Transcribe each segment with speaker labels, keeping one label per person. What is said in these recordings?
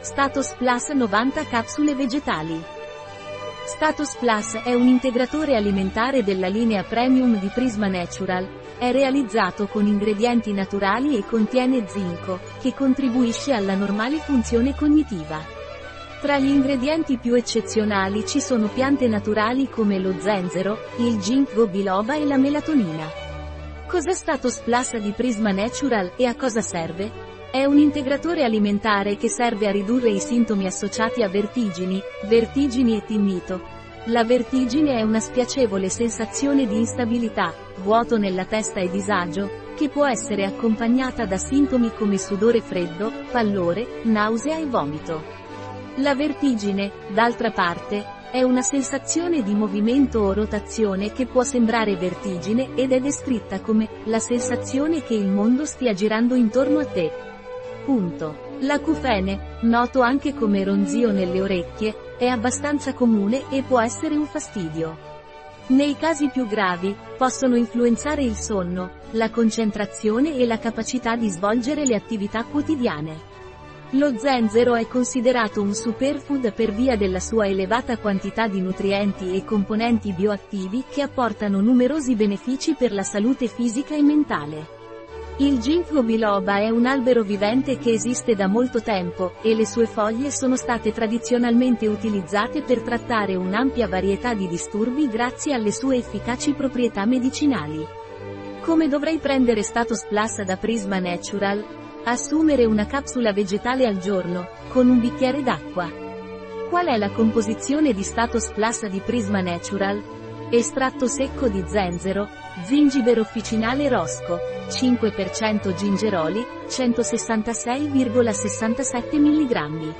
Speaker 1: Status Plus 90 capsule vegetali. Status Plus è un integratore alimentare della linea premium di Prisma Natural. È realizzato con ingredienti naturali e contiene zinco, che contribuisce alla normale funzione cognitiva. Tra gli ingredienti più eccezionali ci sono piante naturali come lo zenzero, il ginkgo biloba e la melatonina. Cos'è Status Plus di Prisma Natural e a cosa serve? È un integratore alimentare che serve a ridurre i sintomi associati a vertigini, vertigini e tinnito. La vertigine è una spiacevole sensazione di instabilità, vuoto nella testa e disagio, che può essere accompagnata da sintomi come sudore freddo, pallore, nausea e vomito. La vertigine, d'altra parte, è una sensazione di movimento o rotazione che può sembrare vertigine ed è descritta come la sensazione che il mondo stia girando intorno a te. Punto. L'acufene, noto anche come ronzio nelle orecchie, è abbastanza comune e può essere un fastidio. Nei casi più gravi, possono influenzare il sonno, la concentrazione e la capacità di svolgere le attività quotidiane. Lo zenzero è considerato un superfood per via della sua elevata quantità di nutrienti e componenti bioattivi che apportano numerosi benefici per la salute fisica e mentale. Il ginkgo biloba è un albero vivente che esiste da molto tempo, e le sue foglie sono state tradizionalmente utilizzate per trattare un'ampia varietà di disturbi grazie alle sue efficaci proprietà medicinali. Come dovrei prendere Status Plus da Prisma Natural? Assumere una capsula vegetale al giorno, con un bicchiere d'acqua. Qual è la composizione di Status Plus di Prisma Natural? Estratto secco di zenzero, zingiber officinale rosco, 5% gingeroli, 166,67 mg.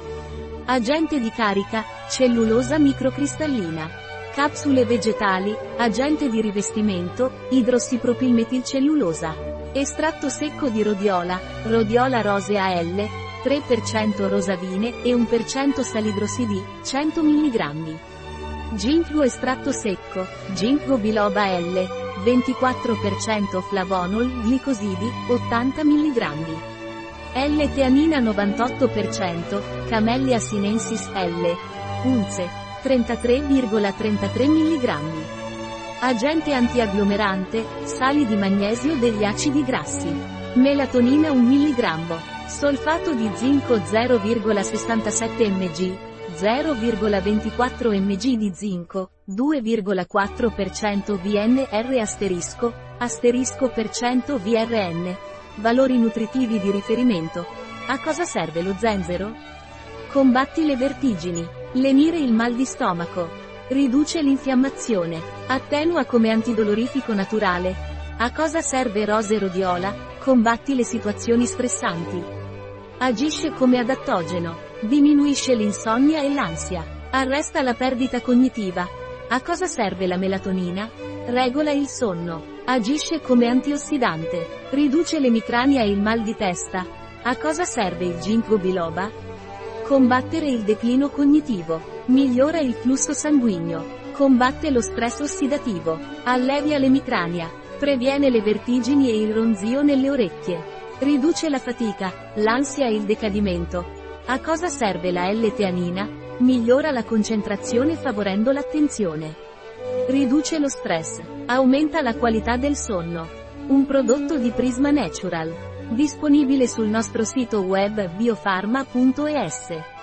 Speaker 1: Agente di carica, cellulosa microcristallina. Capsule vegetali, agente di rivestimento, idrossipropilmetilcellulosa. Estratto secco di rodiola, rodiola rosea L, 3% rosavine e 1% salidrosidi, 100 mg. Ginkgo estratto secco, Ginkgo biloba L, 24% flavonol, glicosidi, 80 mg. L-teanina 98%, Camellia sinensis L, unze, 33,33 ,33 mg. Agente antiagglomerante, sali di magnesio degli acidi grassi. Melatonina 1 mg. Solfato di zinco 0,67 mg. 0,24 mg di zinco, 2,4% VNR asterisco, asterisco per cento VRN. Valori nutritivi di riferimento. A cosa serve lo zenzero? Combatti le vertigini. Lenire il mal di stomaco. Riduce l'infiammazione. Attenua come antidolorifico naturale. A cosa serve rose rodiola? Combatti le situazioni stressanti. Agisce come adattogeno. Diminuisce l'insonnia e l'ansia. Arresta la perdita cognitiva. A cosa serve la melatonina? Regola il sonno. Agisce come antiossidante. Riduce l'emicrania e il mal di testa. A cosa serve il ginkgo biloba? Combattere il declino cognitivo. Migliora il flusso sanguigno. Combatte lo stress ossidativo. Allevia l'emicrania. Previene le vertigini e il ronzio nelle orecchie. Riduce la fatica, l'ansia e il decadimento. A cosa serve la L-teanina? Migliora la concentrazione favorendo l'attenzione. Riduce lo stress. Aumenta la qualità del sonno. Un prodotto di Prisma Natural. Disponibile sul nostro sito web biofarma.es.